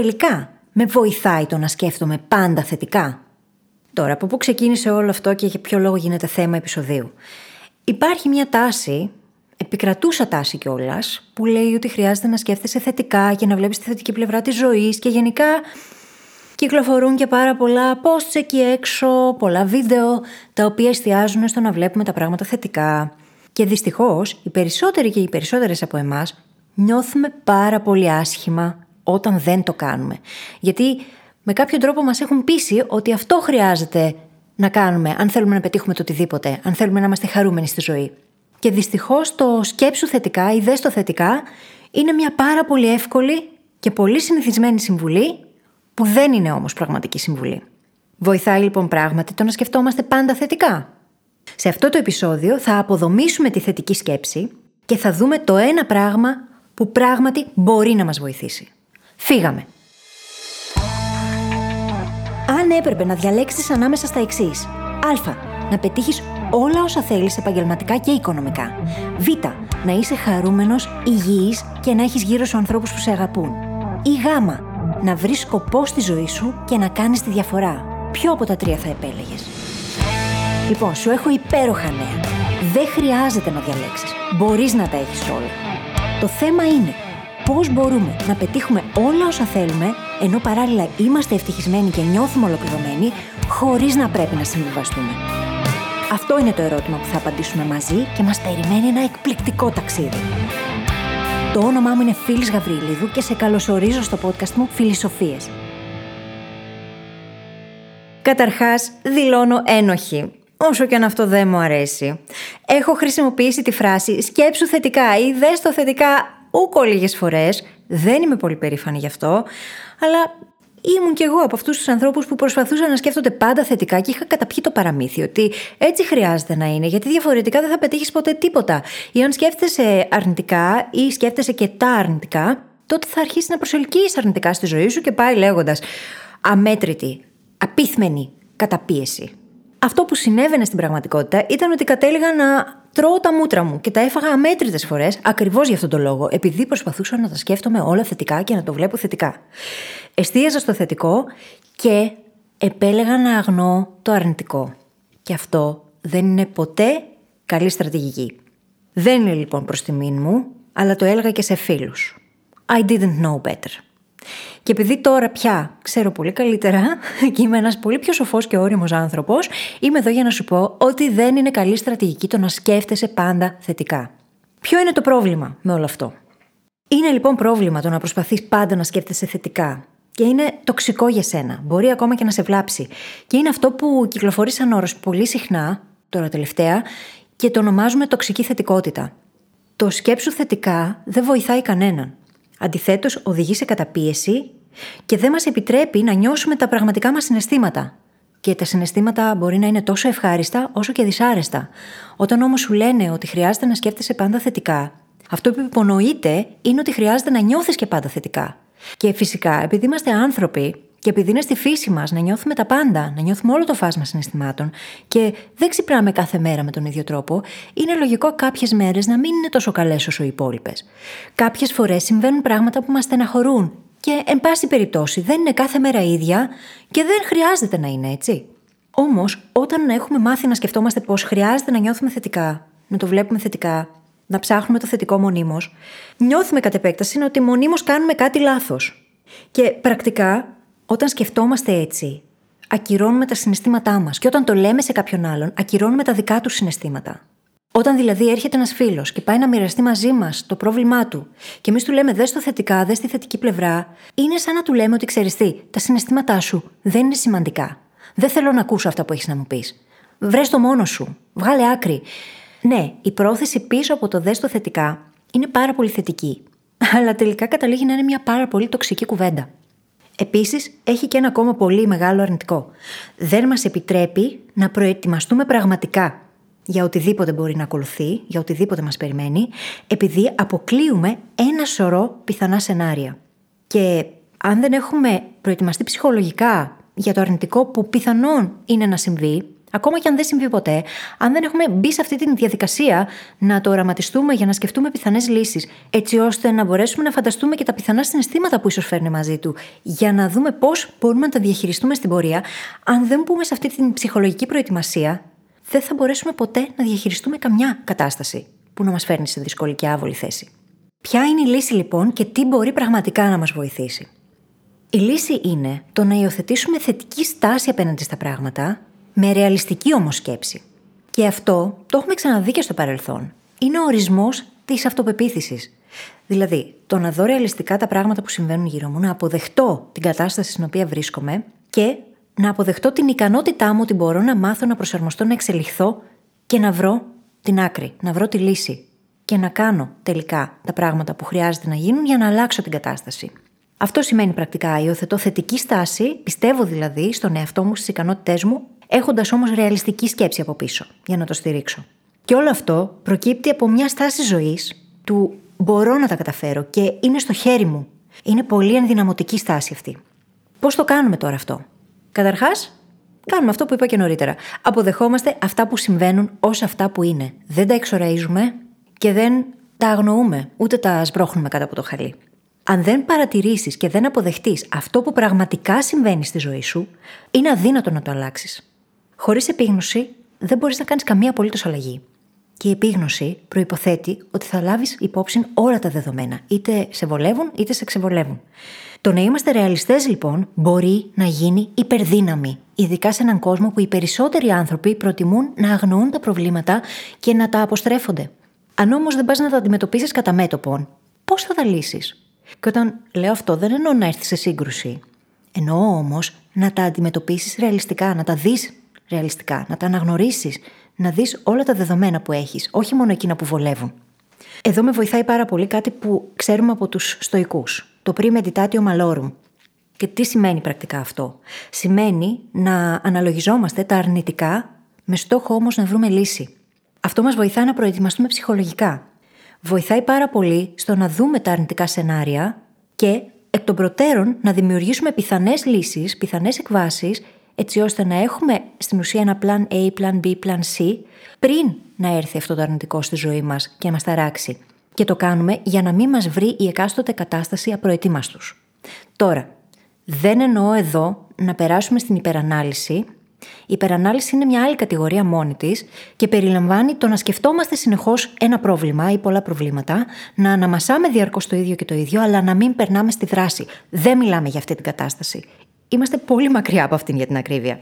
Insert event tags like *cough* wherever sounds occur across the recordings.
τελικά με βοηθάει το να σκέφτομαι πάντα θετικά. Τώρα, από πού ξεκίνησε όλο αυτό και για ποιο λόγο γίνεται θέμα επεισοδίου. Υπάρχει μια τάση, επικρατούσα τάση κιόλας, που λέει ότι χρειάζεται να σκέφτεσαι θετικά και να βλέπεις τη θετική πλευρά της ζωής και γενικά κυκλοφορούν και πάρα πολλά posts εκεί έξω, πολλά βίντεο, τα οποία εστιάζουν στο να βλέπουμε τα πράγματα θετικά. Και δυστυχώς, οι περισσότεροι και οι περισσότερες από εμάς νιώθουμε πάρα πολύ άσχημα όταν δεν το κάνουμε. Γιατί με κάποιο τρόπο μας έχουν πείσει ότι αυτό χρειάζεται να κάνουμε αν θέλουμε να πετύχουμε το οτιδήποτε, αν θέλουμε να είμαστε χαρούμενοι στη ζωή. Και δυστυχώς το σκέψου θετικά ή δες το θετικά είναι μια πάρα πολύ εύκολη και πολύ συνηθισμένη συμβουλή που δεν είναι όμως πραγματική συμβουλή. Βοηθάει λοιπόν πράγματι το να σκεφτόμαστε πάντα θετικά. Σε αυτό το επεισόδιο θα αποδομήσουμε τη θετική σκέψη και θα δούμε το ένα πράγμα που πράγματι μπορεί να μας βοηθήσει. Φύγαμε! Αν έπρεπε να διαλέξεις ανάμεσα στα εξής. Α. Να πετύχεις όλα όσα θέλεις επαγγελματικά και οικονομικά. Β. Να είσαι χαρούμενος, υγιής και να έχεις γύρω σου ανθρώπους που σε αγαπούν. Ή Γ. Να βρεις σκοπό στη ζωή σου και να κάνεις τη διαφορά. Ποιο από τα τρία θα επέλεγες; Λοιπόν, σου έχω υπέροχα νέα. Δεν χρειάζεται να διαλέξεις. Μπορείς να τα έχεις όλα. Το θέμα είναι πώς μπορούμε να πετύχουμε όλα όσα θέλουμε, ενώ παράλληλα είμαστε ευτυχισμένοι και νιώθουμε ολοκληρωμένοι, χωρίς να πρέπει να συμβιβαστούμε. Αυτό είναι το ερώτημα που θα απαντήσουμε μαζί και μας περιμένει ένα εκπληκτικό ταξίδι. Το όνομά μου είναι Φίλης Γαβρίλιδου και σε καλωσορίζω στο podcast μου Φιλισοφίες. Καταρχάς, δηλώνω ένοχη. Όσο και αν αυτό δεν μου αρέσει. Έχω χρησιμοποιήσει τη φράση «σκέψου θετικά» ή «δες το θετικά» ούκο λίγες φορές. Δεν είμαι πολύ περήφανη γι' αυτό. Αλλά ήμουν κι εγώ από αυτούς τους ανθρώπους που προσπαθούσαν να σκέφτονται πάντα θετικά και είχα καταπιεί το παραμύθι ότι έτσι χρειάζεται να είναι, γιατί διαφορετικά δεν θα πετύχεις ποτέ τίποτα. Ή αν σκέφτεσαι αρνητικά ή σκέφτεσαι και τα αρνητικά, τότε θα αρχίσεις να προσελκύεις αρνητικά στη ζωή σου και πάει λέγοντας αμέτρητη, απίθμενη καταπίεση. Αυτό που συνέβαινε στην πραγματικότητα ήταν ότι κατέληγα να τρώω τα μούτρα μου και τα έφαγα αμέτρητες φορές ακριβώς για αυτόν τον λόγο, επειδή προσπαθούσα να τα σκέφτομαι όλα θετικά και να το βλέπω θετικά. Εστίαζα στο θετικό και επέλεγα να αγνώ το αρνητικό. Και αυτό δεν είναι ποτέ καλή στρατηγική. Δεν είναι λοιπόν προς τιμήν μου, αλλά το έλεγα και σε φίλους. I didn't know better. Και επειδή τώρα πια ξέρω πολύ καλύτερα *laughs* και είμαι ένας πολύ πιο σοφός και όριμος άνθρωπος, είμαι εδώ για να σου πω ότι δεν είναι καλή στρατηγική το να σκέφτεσαι πάντα θετικά. Ποιο είναι το πρόβλημα με όλο αυτό; Είναι λοιπόν πρόβλημα το να προσπαθείς πάντα να σκέφτεσαι θετικά. Και είναι τοξικό για σένα. Μπορεί ακόμα και να σε βλάψει. Και είναι αυτό που κυκλοφορεί σαν όρος πολύ συχνά, τώρα τελευταία, και το ονομάζουμε τοξική θετικότητα. Το σκέψου θετικά δεν βοηθάει κανέναν. Αντιθέτως, οδηγεί σε καταπίεση και δεν μας επιτρέπει να νιώσουμε τα πραγματικά μας συναισθήματα. Και τα συναισθήματα μπορεί να είναι τόσο ευχάριστα όσο και δυσάρεστα. Όταν όμως σου λένε ότι χρειάζεται να σκέφτεσαι πάντα θετικά, αυτό που υπονοείται είναι ότι χρειάζεται να νιώθεις και πάντα θετικά. Και φυσικά, επειδή είμαστε άνθρωποι και επειδή είναι στη φύση μας να νιώθουμε τα πάντα, να νιώθουμε όλο το φάσμα συναισθημάτων και δεν ξυπνάμε κάθε μέρα με τον ίδιο τρόπο, είναι λογικό κάποιες μέρες να μην είναι τόσο καλές όσο οι υπόλοιπες. Κάποιες φορές συμβαίνουν πράγματα που μας στεναχωρούν και, εν πάση περιπτώσει, δεν είναι κάθε μέρα ίδια και δεν χρειάζεται να είναι έτσι. Όμως, όταν έχουμε μάθει να σκεφτόμαστε πώ χρειάζεται να νιώθουμε θετικά, να το βλέπουμε θετικά, να ψάχνουμε το θετικό μονίμως, νιώθουμε κατ' επέκταση ότι μονίμως κάνουμε κάτι λάθος. Και πρακτικά όταν σκεφτόμαστε έτσι, ακυρώνουμε τα συναισθήματά μας. Και όταν το λέμε σε κάποιον άλλον, ακυρώνουμε τα δικά του συναισθήματα. Όταν δηλαδή έρχεται ένας φίλος και πάει να μοιραστεί μαζί μας το πρόβλημά του, και εμείς του λέμε δες το θετικά, δες τη θετική πλευρά, είναι σαν να του λέμε ότι ξέρεις τι, τα συναισθήματά σου δεν είναι σημαντικά. Δεν θέλω να ακούσω αυτά που έχεις να μου πεις. Βρες το μόνο σου. Βγάλε άκρη. Ναι, η πρόθεση πίσω από το δες το θετικά είναι πάρα πολύ θετική. Αλλά τελικά καταλήγει να είναι μια πάρα πολύ τοξική κουβέντα. Επίσης, έχει και ένα ακόμα πολύ μεγάλο αρνητικό. Δεν μας επιτρέπει να προετοιμαστούμε πραγματικά για οτιδήποτε μπορεί να ακολουθεί, για οτιδήποτε μας περιμένει, επειδή αποκλείουμε ένα σωρό πιθανά σενάρια. Και αν δεν έχουμε προετοιμαστεί ψυχολογικά για το αρνητικό που πιθανόν είναι να συμβεί, Ακόμα και αν δεν συμβεί ποτέ, αν δεν έχουμε μπει σε αυτή τη διαδικασία να το οραματιστούμε για να σκεφτούμε πιθανές λύσεις, έτσι ώστε να μπορέσουμε να φανταστούμε και τα πιθανά συναισθήματα που ίσως φέρνει μαζί του, για να δούμε πώς μπορούμε να τα διαχειριστούμε στην πορεία, αν δεν μπούμε σε αυτή την ψυχολογική προετοιμασία, δεν θα μπορέσουμε ποτέ να διαχειριστούμε καμιά κατάσταση που να μας φέρνει σε δύσκολη και άβολη θέση. Ποια είναι η λύση λοιπόν και τι μπορεί πραγματικά να μας βοηθήσει; Η λύση είναι το να υιοθετήσουμε θετική στάση απέναντι στα πράγματα, με ρεαλιστική όμως σκέψη. Και αυτό το έχουμε ξαναδεί και στο παρελθόν. Είναι ο ορισμός της αυτοπεποίθησης. Δηλαδή, το να δω ρεαλιστικά τα πράγματα που συμβαίνουν γύρω μου, να αποδεχτώ την κατάσταση στην οποία βρίσκομαι και να αποδεχτώ την ικανότητά μου ότι μπορώ να μάθω, να προσαρμοστώ, να εξελιχθώ και να βρω την άκρη, να βρω τη λύση και να κάνω τελικά τα πράγματα που χρειάζεται να γίνουν για να αλλάξω την κατάσταση. Αυτό σημαίνει πρακτικά υιοθετώ θετική στάση, πιστεύω δηλαδή στον εαυτό μου, στις ικανότητές μου, έχοντας όμως ρεαλιστική σκέψη από πίσω για να το στηρίξω. Και όλο αυτό προκύπτει από μια στάση ζωής του μπορώ να τα καταφέρω και είναι στο χέρι μου. Είναι πολύ ενδυναμωτική στάση αυτή. Πώς το κάνουμε τώρα αυτό; Καταρχάς, κάνουμε αυτό που είπα και νωρίτερα. Αποδεχόμαστε αυτά που συμβαίνουν ως αυτά που είναι. Δεν τα εξοραίζουμε και δεν τα αγνοούμε, ούτε τα σμπρώχνουμε κάτω από το χαλί. Αν δεν παρατηρήσεις και δεν αποδεχτείς αυτό που πραγματικά συμβαίνει στη ζωή σου, είναι αδύνατο να το αλλάξεις. Χωρίς επίγνωση, δεν μπορείς να κάνεις καμία απολύτως αλλαγή. Και η επίγνωση προποθέτει ότι θα λάβεις υπόψη όλα τα δεδομένα, είτε σε βολεύουν είτε σε ξεβολεύουν. Το να είμαστε ρεαλιστές, λοιπόν, μπορεί να γίνει υπερδύναμη, ειδικά σε έναν κόσμο που οι περισσότεροι άνθρωποι προτιμούν να αγνοούν τα προβλήματα και να τα αποστρέφονται. Αν όμως δεν πας να τα αντιμετωπίσεις κατά μέτωπον, πώς θα τα λύσεις; Και όταν λέω αυτό, δεν εννοώ να έρθεις σε σύγκρουση. Εννοώ όμως να τα αντιμετωπίσεις ρεαλιστικά, να τα δεις ρεαλιστικά, να τα αναγνωρίσεις, να δεις όλα τα δεδομένα που έχεις, όχι μόνο εκείνα που βολεύουν. Εδώ με βοηθάει πάρα πολύ κάτι που ξέρουμε από τους στοικούς. Το premeditatio malorum. Και τι σημαίνει πρακτικά αυτό; Σημαίνει να αναλογιζόμαστε τα αρνητικά με στόχο όμως να βρούμε λύση. Αυτό μας βοηθάει να προετοιμαστούμε ψυχολογικά. Βοηθάει πάρα πολύ στο να δούμε τα αρνητικά σενάρια και εκ των προτέρων να δημιουργήσουμε πιθανές λύσεις, πιθανές εκβάσεις έτσι ώστε να έχουμε στην ουσία ένα plan A, plan B, plan C πριν να έρθει αυτό το αρνητικό στη ζωή μας και να μας ταράξει. Και το κάνουμε για να μην μας βρει η εκάστοτε κατάσταση απροετοίμαστους. Τώρα, δεν εννοώ εδώ να περάσουμε στην υπερανάλυση. Η υπερανάλυση είναι μια άλλη κατηγορία μόνη της και περιλαμβάνει το να σκεφτόμαστε συνεχώς ένα πρόβλημα ή πολλά προβλήματα, να αναμασάμε διαρκώς το ίδιο και το ίδιο, αλλά να μην περνάμε στη δράση. Δεν μιλάμε για αυτή την κατάσταση. Είμαστε πολύ μακριά από αυτήν για την ακρίβεια.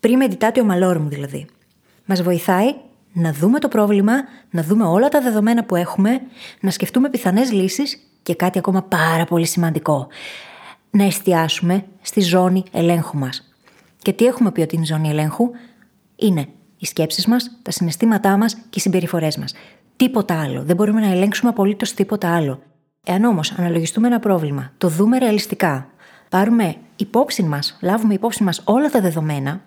Πριν meditatio malorum δηλαδή. Μας βοηθάει να δούμε το πρόβλημα, να δούμε όλα τα δεδομένα που έχουμε, να σκεφτούμε πιθανές λύσεις και κάτι ακόμα πάρα πολύ σημαντικό. Να εστιάσουμε στη ζώνη ελέγχου μας. Και τι έχουμε πει ότι είναι η ζώνη ελέγχου, είναι οι σκέψεις μας, τα συναισθήματά μας και οι συμπεριφορές μας. Τίποτα άλλο. Δεν μπορούμε να ελέγξουμε απολύτως τίποτα άλλο. Εάν όμως αναλογιστούμε ένα πρόβλημα, το δούμε ρεαλιστικά, πάρουμε υπόψη μας, λάβουμε υπόψη μας όλα τα δεδομένα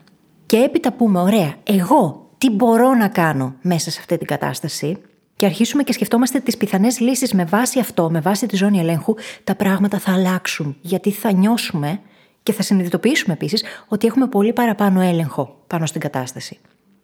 και έπειτα πούμε, ωραία, εγώ τι μπορώ να κάνω μέσα σε αυτή την κατάσταση και αρχίσουμε και σκεφτόμαστε τις πιθανές λύσεις με βάση αυτό, με βάση τη ζώνη ελέγχου, τα πράγματα θα αλλάξουν. Γιατί θα νιώσουμε και θα συνειδητοποιήσουμε επίσης ότι έχουμε πολύ παραπάνω έλεγχο πάνω στην κατάσταση.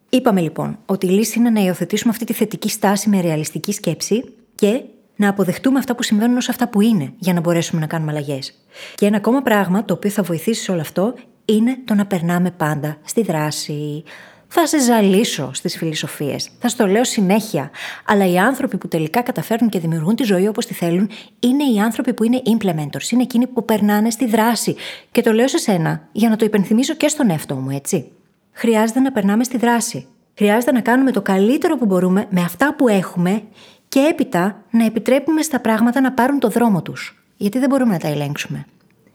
Είπαμε λοιπόν ότι η λύση είναι να υιοθετήσουμε αυτή τη θετική στάση με ρεαλιστική σκέψη και να αποδεχτούμε αυτά που συμβαίνουν ως αυτά που είναι, για να μπορέσουμε να κάνουμε αλλαγές. Και ένα ακόμα πράγμα το οποίο θα βοηθήσει σε όλο αυτό είναι το να περνάμε πάντα στη δράση. Θα σε ζαλίσω στις φιλοσοφίες. Θα στο λέω συνέχεια. Αλλά οι άνθρωποι που τελικά καταφέρνουν και δημιουργούν τη ζωή όπως τη θέλουν είναι οι άνθρωποι που είναι implementors. Είναι εκείνοι που περνάνε στη δράση. Και το λέω σε σένα για να το υπενθυμίσω και στον εαυτό μου, έτσι. Χρειάζεται να περνάμε στη δράση. Χρειάζεται να κάνουμε το καλύτερο που μπορούμε με αυτά που έχουμε και έπειτα να επιτρέπουμε στα πράγματα να πάρουν το δρόμο τους. Γιατί δεν μπορούμε να τα ελέγξουμε.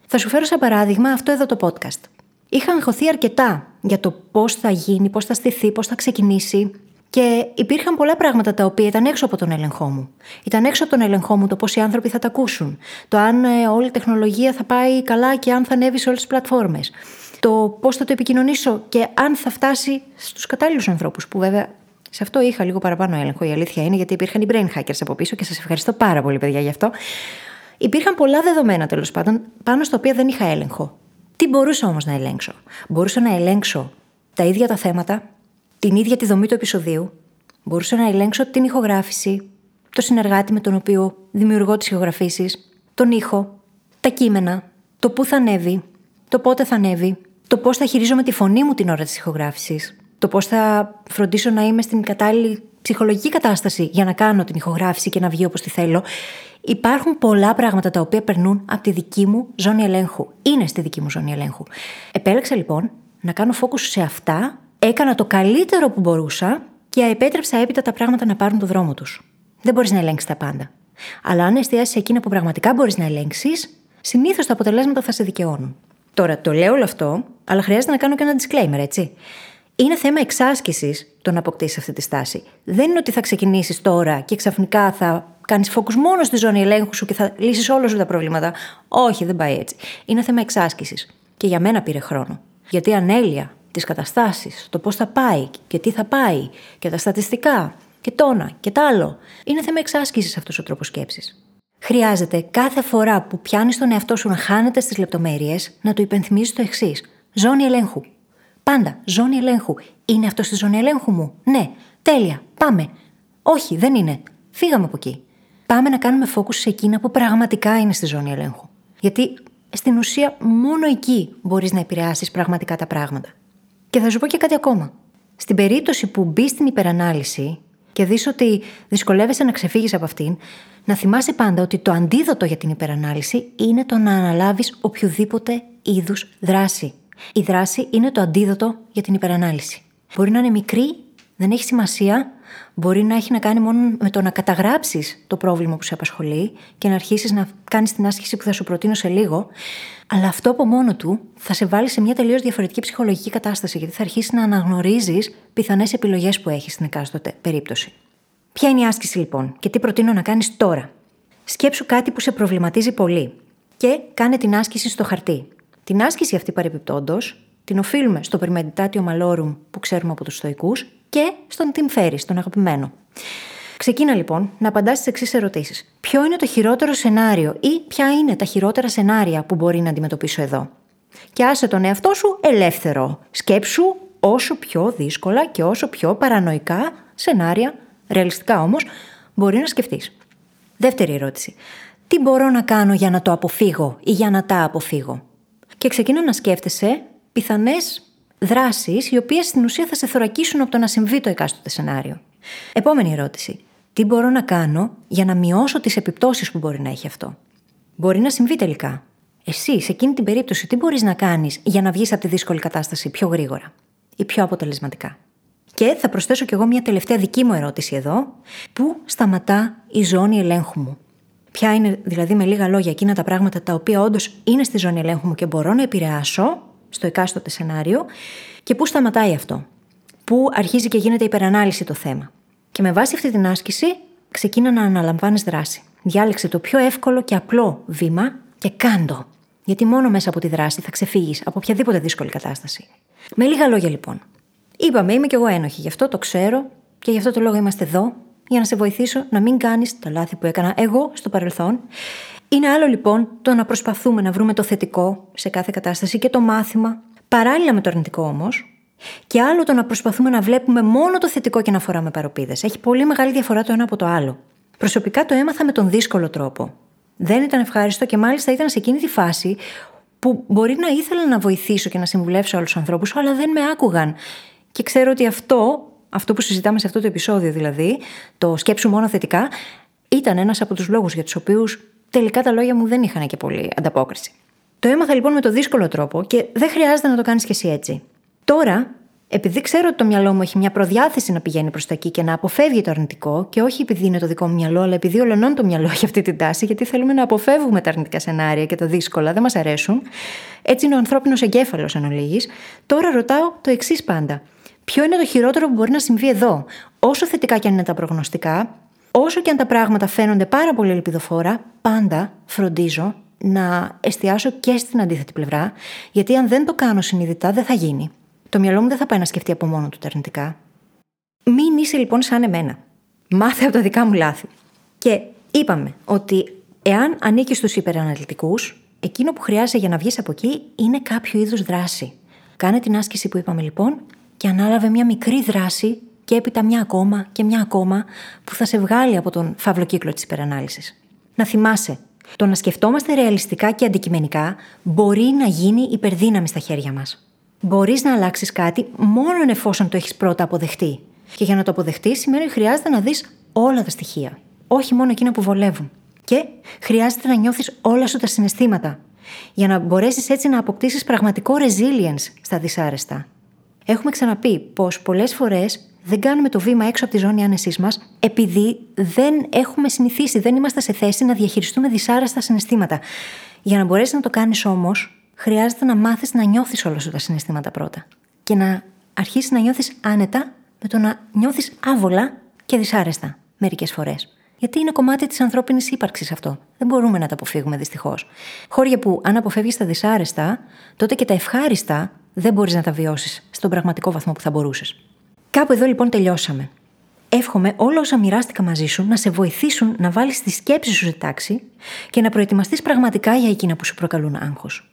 Θα σου φέρω σαν παράδειγμα αυτό εδώ το podcast. Είχα αγχωθεί αρκετά για το πώς θα γίνει, πώς θα στηθεί, πώς θα ξεκινήσει. Και υπήρχαν πολλά πράγματα τα οποία ήταν έξω από τον έλεγχό μου. Ήταν έξω από τον έλεγχό μου το πώς οι άνθρωποι θα τα ακούσουν. Το αν ε, όλη η τεχνολογία θα πάει καλά και αν θα ανέβει σε όλες τις πλατφόρμες. Το πώς θα το επικοινωνήσω και αν θα φτάσει στους κατάλληλους ανθρώπους. Που βέβαια σε αυτό είχα λίγο παραπάνω έλεγχο. Η αλήθεια είναι γιατί υπήρχαν οι brain hackers από πίσω και σας ευχαριστώ πάρα πολύ, παιδιά, γι' αυτό. Υπήρχαν πολλά δεδομένα τέλος πάντων πάνω στα οποία δεν είχα έλεγχο. Τι μπορούσα όμως να ελέγξω; Μπορούσα να ελέγξω τα ίδια τα θέματα, την ίδια τη δομή του επεισοδίου. Μπορούσα να ελέγξω την ηχογράφηση, το συνεργάτη με τον οποίο δημιουργώ τις ηχογραφήσεις, τον ήχο, τα κείμενα, το πού θα ανέβει, το πότε θα ανέβει, το πώς θα χειρίζομαι τη φωνή μου την ώρα της ηχογράφησης, το πώς θα φροντίσω να είμαι στην κατάλληλη ψυχολογική κατάσταση για να κάνω την ηχογράφηση και να βγει όπως τη θέλω. Υπάρχουν πολλά πράγματα τα οποία περνούν από τη δική μου ζώνη ελέγχου. Είναι στη δική μου ζώνη ελέγχου. Επέλεξα λοιπόν να κάνω focus σε αυτά, έκανα το καλύτερο που μπορούσα και επέτρεψα έπειτα τα πράγματα να πάρουν το δρόμο τους. Δεν μπορείς να ελέγξεις τα πάντα. Αλλά αν εστιάσεις σε εκείνα που πραγματικά μπορείς να ελέγξεις, συνήθως τα αποτελέσματα θα σε δικαιώνουν. Τώρα, το λέω όλο αυτό, αλλά χρειάζεται να κάνω και ένα disclaimer, έτσι. Είναι θέμα εξάσκησης το να αποκτήσεις αυτή τη στάση. Δεν είναι ότι θα ξεκινήσεις τώρα και ξαφνικά θα κάνεις focus μόνο στη ζώνη ελέγχου σου και θα λύσεις όλα σου τα προβλήματα. Όχι, δεν πάει έτσι. Είναι θέμα εξάσκησης. Και για μένα πήρε χρόνο. Γιατί η ανέλεια, τις καταστάσεις, το πώς θα πάει και τι θα πάει και τα στατιστικά και το ένα και το άλλο. Είναι θέμα εξάσκησης αυτός ο τρόπος σκέψης. Χρειάζεται κάθε φορά που πιάνεις τον εαυτό σου να χάνεται στις λεπτομέρειες να του υπενθυμίζεις το εξής. Ζώνη ελέγχου. Πάντα, ζώνη ελέγχου. Είναι αυτό στη ζώνη ελέγχου μου; Ναι, τέλεια, πάμε. Όχι, δεν είναι. Φύγαμε από εκεί. Πάμε να κάνουμε focus σε εκείνα που πραγματικά είναι στη ζώνη ελέγχου. Γιατί στην ουσία μόνο εκεί μπορείς να επηρεάσεις πραγματικά τα πράγματα. Και θα σου πω και κάτι ακόμα. Στην περίπτωση που μπει στην υπερανάλυση και δεις ότι δυσκολεύεσαι να ξεφύγεις από αυτήν, να θυμάσαι πάντα ότι το αντίδοτο για την υπερανάλυση είναι το να αναλάβεις οποιοδήποτε είδους δράση. Η δράση είναι το αντίδοτο για την υπερανάλυση. Μπορεί να είναι μικρή, δεν έχει σημασία, μπορεί να έχει να κάνει μόνο με το να καταγράψεις το πρόβλημα που σε απασχολεί και να αρχίσεις να κάνεις την άσκηση που θα σου προτείνω σε λίγο. Αλλά αυτό από μόνο του θα σε βάλει σε μια τελείως διαφορετική ψυχολογική κατάσταση, γιατί θα αρχίσεις να αναγνωρίζεις πιθανές επιλογές που έχεις στην εκάστοτε περίπτωση. Ποια είναι η άσκηση λοιπόν και τι προτείνω να κάνεις τώρα; Σκέψου κάτι που σε προβληματίζει πολύ και κάνε την άσκηση στο χαρτί. Την άσκηση αυτή παρεμπιπτόντως την οφείλουμε στο Permeditatio Malorum που ξέρουμε από τους Στοικού και στον Tim Ferriss, τον αγαπημένο. Ξεκίνα λοιπόν να απαντάς στις εξής ερωτήσεις. Ποιο είναι το χειρότερο σενάριο ή ποια είναι τα χειρότερα σενάρια που μπορεί να αντιμετωπίσω εδώ; Και άσε τον εαυτό σου ελεύθερο. Σκέψου όσο πιο δύσκολα και όσο πιο παρανοϊκά σενάρια, ρεαλιστικά όμως, μπορεί να σκεφτείς. Δεύτερη ερώτηση. Τι μπορώ να κάνω για να το αποφύγω ή για να τα αποφύγω; Και ξεκίνα να σκέφτεσαι πιθανές δράσεις οι οποίες στην ουσία θα σε θωρακίσουν από το να συμβεί το εκάστοτε σενάριο. Επόμενη ερώτηση. Τι μπορώ να κάνω για να μειώσω τις επιπτώσεις που μπορεί να έχει αυτό; Μπορεί να συμβεί τελικά. Εσύ, σε εκείνη την περίπτωση, τι μπορείς να κάνεις για να βγεις από τη δύσκολη κατάσταση πιο γρήγορα ή πιο αποτελεσματικά; Και θα προσθέσω κι εγώ μια τελευταία δική μου ερώτηση εδώ. Πού σταματά η ζώνη ελέγχου μου. Ποια είναι δηλαδή με λίγα λόγια εκείνα τα πράγματα τα οποία όντως είναι στη ζώνη ελέγχου μου και μπορώ να επηρεάσω στο εκάστοτε σενάριο και πού σταματάει αυτό. Πού αρχίζει και γίνεται υπερανάλυση το θέμα. Και με βάση αυτή την άσκηση, ξεκίνα να αναλαμβάνεις δράση. Διάλεξε το πιο εύκολο και απλό βήμα και κάντο. Γιατί μόνο μέσα από τη δράση θα ξεφύγεις από οποιαδήποτε δύσκολη κατάσταση. Με λίγα λόγια λοιπόν. Είπαμε, είμαι κι εγώ ένοχη, γι' αυτό το ξέρω και γι' αυτό το λόγο είμαστε εδώ, για να σε βοηθήσω να μην κάνεις τα λάθη που έκανα εγώ στο παρελθόν. Είναι άλλο λοιπόν το να προσπαθούμε να βρούμε το θετικό σε κάθε κατάσταση και το μάθημα, παράλληλα με το αρνητικό όμως, και άλλο το να προσπαθούμε να βλέπουμε μόνο το θετικό και να φοράμε παροπίδες. Έχει πολύ μεγάλη διαφορά το ένα από το άλλο. Προσωπικά το έμαθα με τον δύσκολο τρόπο. Δεν ήταν ευχάριστο και μάλιστα ήταν σε εκείνη τη φάση που μπορεί να ήθελα να βοηθήσω και να συμβουλεύσω άλλους ανθρώπους, αλλά δεν με άκουγαν. Και ξέρω ότι αυτό, αυτό που συζητάμε σε αυτό το επεισόδιο δηλαδή, το σκέψου μόνο θετικά, ήταν ένας από τους λόγους για τους οποίους τελικά τα λόγια μου δεν είχαν και πολύ ανταπόκριση. Το έμαθα λοιπόν με το δύσκολο τρόπο και δεν χρειάζεται να το κάνεις κι εσύ έτσι. Τώρα, επειδή ξέρω ότι το μυαλό μου έχει μια προδιάθεση να πηγαίνει προς τα εκεί και να αποφεύγει το αρνητικό, και όχι επειδή είναι το δικό μου μυαλό, αλλά επειδή ολονών το μυαλό έχει αυτή την τάση, γιατί θέλουμε να αποφεύγουμε τα αρνητικά σενάρια και τα δύσκολα, δεν μας αρέσουν. Έτσι είναι ο ανθρώπινος εγκέφαλος, αν ολίγης. Τώρα ρωτάω το εξής πάντα. Ποιο είναι το χειρότερο που μπορεί να συμβεί εδώ, όσο θετικά και αν είναι τα προγνωστικά, όσο και αν τα πράγματα φαίνονται πάρα πολύ ελπιδοφόρα, πάντα φροντίζω να εστιάσω και στην αντίθετη πλευρά, γιατί αν δεν το κάνω συνειδητά δεν θα γίνει. Το μυαλό μου δεν θα πάει να σκεφτεί από μόνο του τα αρνητικά. Μην είσαι λοιπόν σαν εμένα. Μάθε από τα δικά μου λάθη. Και είπαμε ότι εάν ανήκεις στους υπεραναλυτικούς, εκείνο που χρειάζεται για να βγεις από εκεί είναι κάποιο είδους δράση. Κάνε την άσκηση που είπαμε λοιπόν και ανάλαβε μια μικρή δράση και έπειτα μια ακόμα και μια ακόμα που θα σε βγάλει από τον φαύλο κύκλο της υπερανάλυσης. Να θυμάσαι, το να σκεφτόμαστε ρεαλιστικά και αντικειμενικά μπορεί να γίνει υπερδύναμη στα χέρια μας. Μπορείς να αλλάξεις κάτι μόνο εφόσον το έχεις πρώτα αποδεχτεί. Και για να το αποδεχτείς, σημαίνει ότι χρειάζεται να δεις όλα τα στοιχεία. Όχι μόνο εκείνα που βολεύουν. Και χρειάζεται να νιώθεις όλα σου τα συναισθήματα. Για να μπορέσεις έτσι να αποκτήσεις πραγματικό resilience στα δυσάρεστα. Έχουμε ξαναπεί πως πολλές φορές δεν κάνουμε το βήμα έξω από τη ζώνη άνεσής μας επειδή δεν έχουμε συνηθίσει, δεν είμαστε σε θέση να διαχειριστούμε δυσάρεστα συναισθήματα. Για να μπορέσεις να το κάνεις όμως, χρειάζεται να μάθεις να νιώθεις όλα σου τα συναισθήματα πρώτα. Και να αρχίσεις να νιώθεις άνετα με το να νιώθεις άβολα και δυσάρεστα μερικές φορές. Γιατί είναι κομμάτι της ανθρώπινης ύπαρξης αυτό. Δεν μπορούμε να το αποφύγουμε δυστυχώς. Χώρια που αν αποφεύγεις τα δυσάρεστα, τότε και τα ευχάριστα δεν μπορείς να τα βιώσεις στον πραγματικό βαθμό που θα μπορούσες. Κάπου εδώ λοιπόν τελειώσαμε. Εύχομαι όλα όσα μοιράστηκα μαζί σου να σε βοηθήσουν να βάλεις τη σκέψη σου σε τάξη και να προετοιμαστείς πραγματικά για εκείνα που σου προκαλούν άγχος.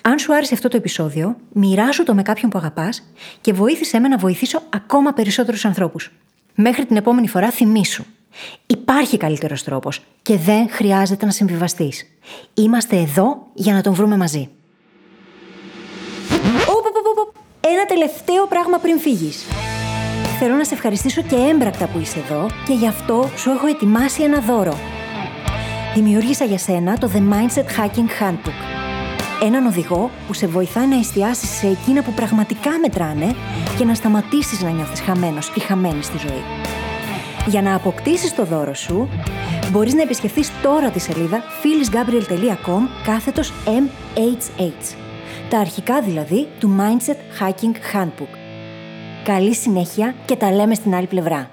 Αν σου άρεσε αυτό το επεισόδιο, μοιράσου το με κάποιον που αγαπάς και βοήθησέ με να βοηθήσω ακόμα περισσότερους ανθρώπους. Μέχρι την επόμενη φορά, θυμήσου. Υπάρχει καλύτερος τρόπος και δεν χρειάζεται να συμβιβαστείς. Είμαστε εδώ για να τον βρούμε μαζί. Ένα τελευταίο πράγμα πριν φύγεις. Θέλω να σε ευχαριστήσω και έμπρακτα που είσαι εδώ και γι' αυτό σου έχω ετοιμάσει ένα δώρο. Δημιούργησα για σένα το The Mindset Hacking Handbook. Έναν οδηγό που σε βοηθάει να εστιάσεις σε εκείνα που πραγματικά μετράνε και να σταματήσεις να νιώθεις χαμένος ή χαμένη στη ζωή. Για να αποκτήσεις το δώρο σου, μπορείς να επισκεφθείς τώρα τη σελίδα phyllisgabriel.com κάθετος MHH. Τα αρχικά δηλαδή του Mindset Hacking Handbook. Καλή συνέχεια και τα λέμε στην άλλη πλευρά.